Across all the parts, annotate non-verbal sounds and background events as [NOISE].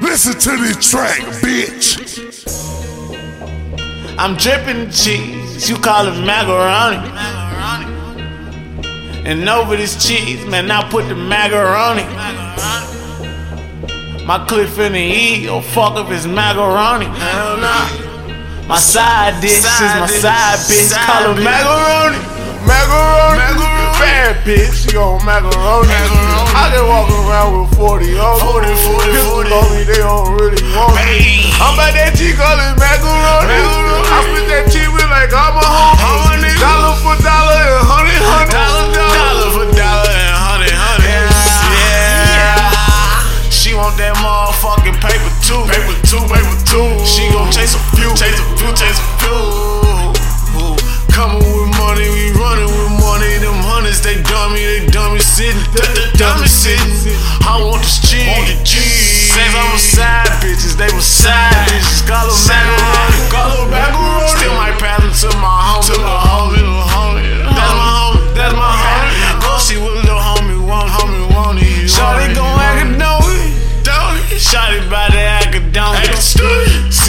Listen to this track, bitch. I'm dripping cheese, you call it macaroni. And over this cheese, man, I put the macaroni. My cliff in the E, or fuck up his macaroni. Hell nah. My side dish is my side bitch, call it macaroni. Macaroni. Bad bitch, she gon' macaroni. I can walk around with 40 on 40, 40, 40. on me, they don't really want me. I'm about that G call it macaroni. I spit that cheese with like I'm a homie.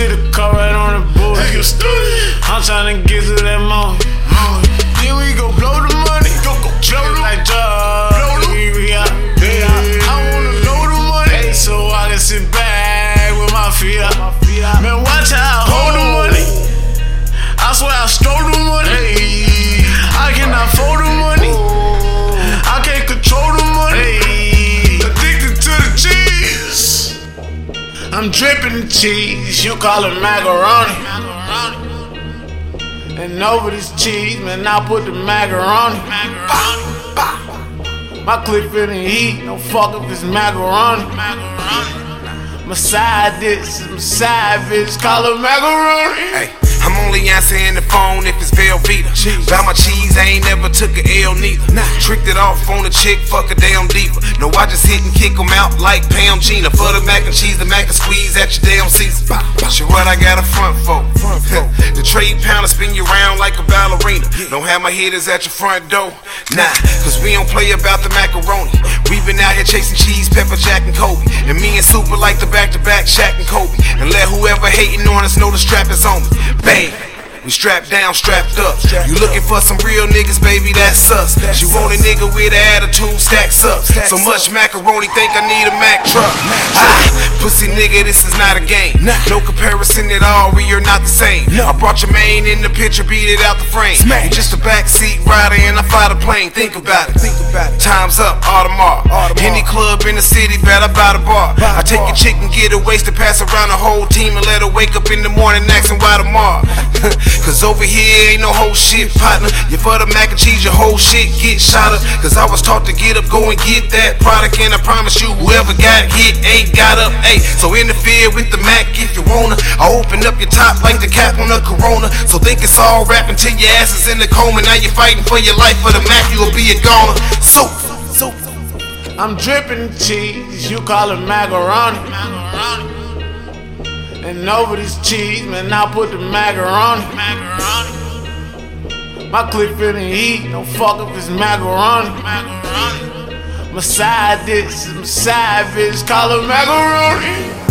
Sit a car right on the board. I'm tryna get to that moment. I'm dripping cheese. You call it macaroni. And over this cheese, man, I put the macaroni. Bah, bah. My clip finna eat, no fuck if it's macaroni. My side dish, my side bitch, call it macaroni. Hey, only answering the phone if it's Velveeta. Buy my cheese, I ain't never took a L neither. Tricked it off on a chick, fuck a damn diva. No, I just hit and kick 'em out like Pam Gina. For the mac and cheese, the mac and squeeze at your damn Caesar. Shit, what I got a front for? [LAUGHS] the trade pound spin you around like a ballerina. Don't have my hitters at your front door. Nah, cause we don't play about the macaroni. We've been out here chasing cheese, pepper, jack, and Colby. And me and Super like the back to back Shaq and Kobe. And let whoever hating on us know the strap is on me. Bang. We strapped down, strapped up. You looking for some real niggas, baby, that's us. She want a nigga with an attitude, stacks up. So much macaroni, think I need a Mack truck. Ah, pussy nigga, this is not a game. No comparison at all, we are not the same. I brought your main in the picture, beat it out the frame. You just a backseat fly the plane. Think about it. Think about it. Time's up, Audemars. Any club in the city, better buy the bar. I take a chick and get her to pass around the whole team and let her wake up in the morning asking why tomorrow. [LAUGHS] Cause over here ain't no whole shit, partner. You for the mac and cheese, your whole shit get shot up. Cause I was taught to get up, go and get that product. And I promise you, whoever got hit ain't got up. Hey, so interfere with the Mac if you wanna. I open up your top like the cap on a Corona. So think it's all rap until your ass is in the coma. Now you're fighting for your life for the Mac, you'll be a goner. So, so. I'm dripping cheese, you call it macaroni. macaroni. And over this cheese, man, I put the macaroni. macaroni. My clip in finna eat, no fuck if it's macaroni. My side dish, my side bitch, call it macaroni.